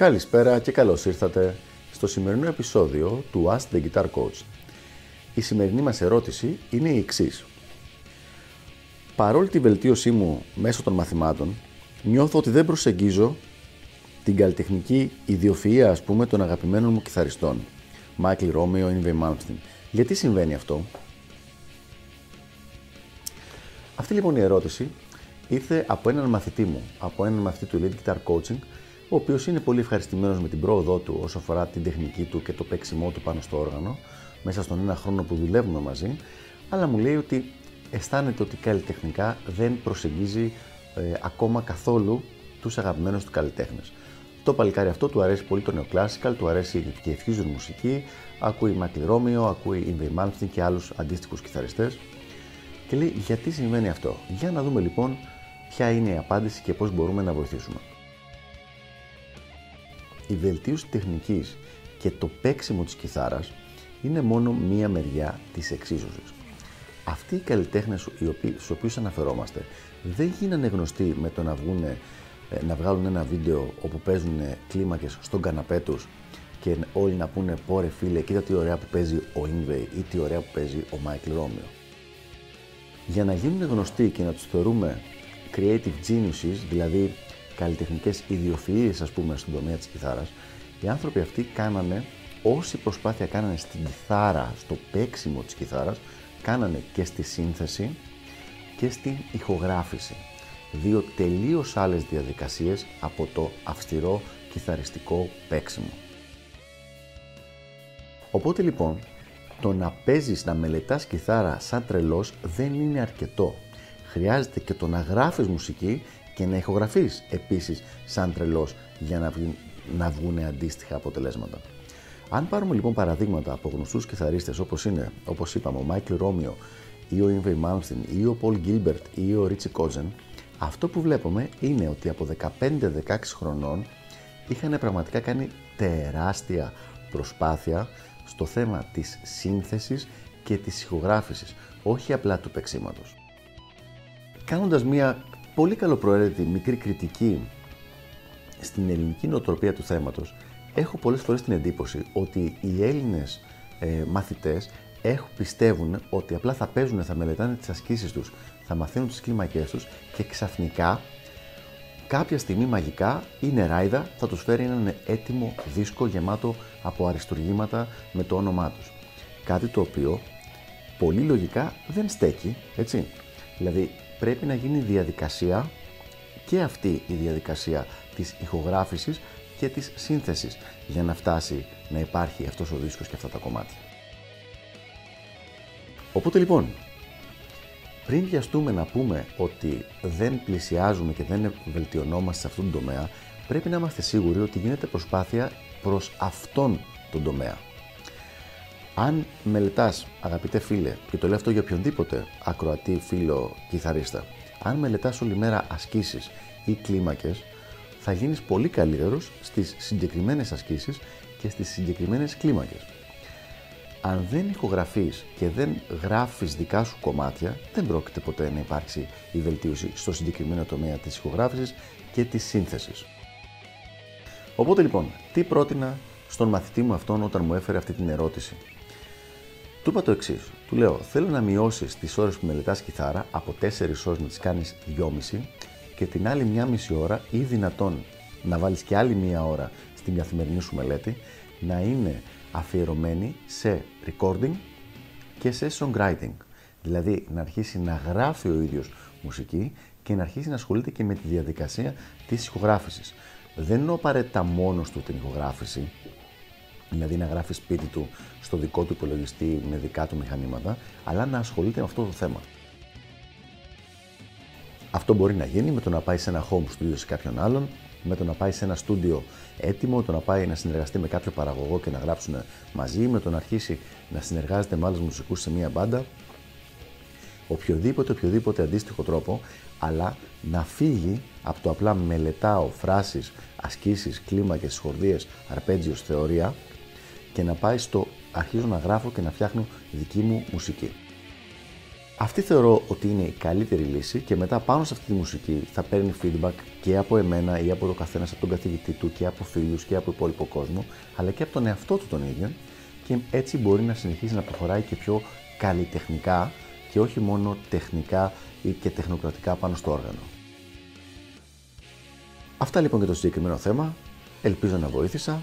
Καλησπέρα και καλώς ήρθατε στο σημερινό επεισόδιο του Ask the Guitar Coach. Η σημερινή μας ερώτηση είναι η εξής. Παρόλη τη βελτίωσή μου μέσω των μαθημάτων, νιώθω ότι δεν προσεγγίζω την καλλιτεχνική ιδιοφυΐα, ας πούμε, των αγαπημένων μου κιθαριστών, Michael Romeo, Ingve Malmsteen. Γιατί συμβαίνει αυτό; Αυτή λοιπόν η ερώτηση ήρθε από έναν μαθητή μου, από έναν μαθητή του Elite Guitar Coaching, ο οποίος είναι πολύ ευχαριστημένος με την πρόοδό του όσο αφορά την τεχνική του και το παίξιμό του πάνω στο όργανο, μέσα στον ένα χρόνο που δουλεύουμε μαζί, αλλά μου λέει ότι αισθάνεται ότι καλλιτεχνικά δεν προσεγγίζει ε, ακόμα καθόλου τους αγαπημένους του καλλιτέχνες. Το παλικάρι αυτό του αρέσει πολύ το neoclassical, του αρέσει και η fusion μουσική, ακούει Michael Romeo, ακούει Ingrid Malmsteen και άλλους αντίστοιχους κιθαριστές και λέει γιατί συμβαίνει αυτό; Για να δούμε λοιπόν ποια είναι η απάντηση και πώς μπορούμε να βοηθήσουμε. Η βελτίωση τεχνικής και το παίξιμο της κιθάρας είναι μόνο μία μεριά της εξίσωσης. Αυτοί οι καλλιτέχνες στους οποίους αναφερόμαστε δεν γίνανε γνωστοί με το να, βγουνε, ε, να βγάλουν ένα βίντεο όπου παίζουν κλίμακες στον καναπέ τους και όλοι να πούνε πόρε φίλε κοίτα τι ωραία που παίζει ο Ingve ή τι ωραία που παίζει ο Michael Romeo. Για να γίνουν γνωστοί και να τους θεωρούμε creative geniuses, δηλαδή καλλιτεχνικές ιδιοφυΐες ας πούμε στον τομέα της κιθάρας, οι άνθρωποι αυτοί κάνανε όση προσπάθεια κάνανε στην κιθάρα, στο παίξιμο της κιθάρας, κάνανε και στη σύνθεση και στην ηχογράφηση. Δύο τελείως άλλες διαδικασίες από το αυστηρό κιθαριστικό παίξιμο. Οπότε λοιπόν, το να παίζεις, να μελετάς κιθάρα σαν τρελός δεν είναι αρκετό. Χρειάζεται και το να γράφεις μουσική και να ηχογραφείς επίσης σαν τρελός για να, βγουν, να βγουν αντίστοιχα αποτελέσματα. Αν πάρουμε λοιπόν παραδείγματα από γνωστούς κιθαρίστες όπως είναι, όπως είπαμε, ο Michael Romeo ή ο Yngwie Malmsteen ή ο Paul Gilbert ή ο Richie Kotzen, αυτό που βλέπουμε είναι ότι από 15-16 χρονών είχαν πραγματικά κάνει τεράστια προσπάθεια στο θέμα της σύνθεσης και της ηχογράφησης, όχι απλά του παίξήματος. Κάνοντας μια πολύ καλοπροαίρετη μικρή κριτική στην ελληνική νοοτροπία του θέματος, έχω πολλές φορές την εντύπωση ότι οι Έλληνες ε, μαθητές έχουν, πιστεύουν ότι απλά θα παίζουν, θα μελετάνε τις ασκήσεις τους, θα μαθαίνουν τις κλίμακές τους και ξαφνικά κάποια στιγμή μαγικά η νεράιδα θα τους φέρει έναν έτοιμο δίσκο γεμάτο από αριστουργήματα με το όνομά τους. Κάτι το οποίο πολύ λογικά δεν στέκει, έτσι. Δηλαδή πρέπει να γίνει διαδικασία και αυτή η διαδικασία της ηχογράφησης και της σύνθεσης για να φτάσει να υπάρχει αυτός ο δίσκος και αυτά τα κομμάτια. Οπότε λοιπόν, πριν βιαστούμε να πούμε ότι δεν πλησιάζουμε και δεν βελτιωνόμαστε σε αυτόν τον τομέα, πρέπει να είμαστε σίγουροι ότι γίνεται προσπάθεια προς αυτόν τον τομέα. Αν μελετάς, αγαπητέ φίλε, και το λέω αυτό για οποιονδήποτε ακροατή, φίλο, κιθαρίστα, αν μελετάς όλη μέρα ασκήσεις ή κλίμακες, θα γίνεις πολύ καλύτερος στις συγκεκριμένες ασκήσεις και στις συγκεκριμένες κλίμακες. Αν δεν ηχογραφείς και δεν γράφεις δικά σου κομμάτια, δεν πρόκειται ποτέ να υπάρξει η βελτίωση στο συγκεκριμένο τομέα της ηχογράφησης και της σύνθεσης. Οπότε λοιπόν, τι πρότεινα στον μαθητή μου αυτόν όταν μου έφερε αυτή την ερώτηση. Του είπα το εξής. Του λέω: Θέλω να μειώσεις τις ώρες που μελετάς κιθάρα από 4 ώρες να τις κάνεις 2,5 και την άλλη μία μισή ώρα ή δυνατόν να βάλεις και άλλη μία ώρα στην καθημερινή σου μελέτη να είναι αφιερωμένη σε recording και σε songwriting. Δηλαδή να αρχίσει να γράφει ο ίδιος μουσική και να αρχίσει να ασχολείται και με τη διαδικασία της ηχογράφησης. Δεν εννοώ απαραίτητα μόνος του την ηχογράφηση, δηλαδή να γράφει σπίτι του στο δικό του υπολογιστή με δικά του μηχανήματα, αλλά να ασχολείται με αυτό το θέμα. Αυτό μπορεί να γίνει με το να πάει σε ένα home studio σε κάποιον άλλον, με το να πάει σε ένα στούντιο έτοιμο, το να πάει να συνεργαστεί με κάποιο παραγωγό και να γράψουν μαζί, με το να αρχίσει να συνεργάζεται με άλλους μουσικούς σε μία μπάντα. Οποιοδήποτε, οποιοδήποτε αντίστοιχο τρόπο, αλλά να φύγει από το απλά μελετάω φράσεις, ασκήσεις, κλίμακες, σχορδίες, αρπέτζιος, θεωρία και να πάει στο αρχίζω να γράφω και να φτιάχνω δική μου μουσική. Αυτή θεωρώ ότι είναι η καλύτερη λύση και μετά πάνω σε αυτή τη μουσική θα παίρνει feedback και από εμένα ή από το καθένας, από τον καθηγητή του και από φίλους και από υπόλοιπο κόσμο, αλλά και από τον εαυτό του τον ίδιο και έτσι μπορεί να συνεχίσει να προχωράει και πιο καλλιτεχνικά και όχι μόνο τεχνικά ή και τεχνοκρατικά πάνω στο όργανο. Αυτά λοιπόν για το συγκεκριμένο θέμα. Ελπίζω να βοήθησα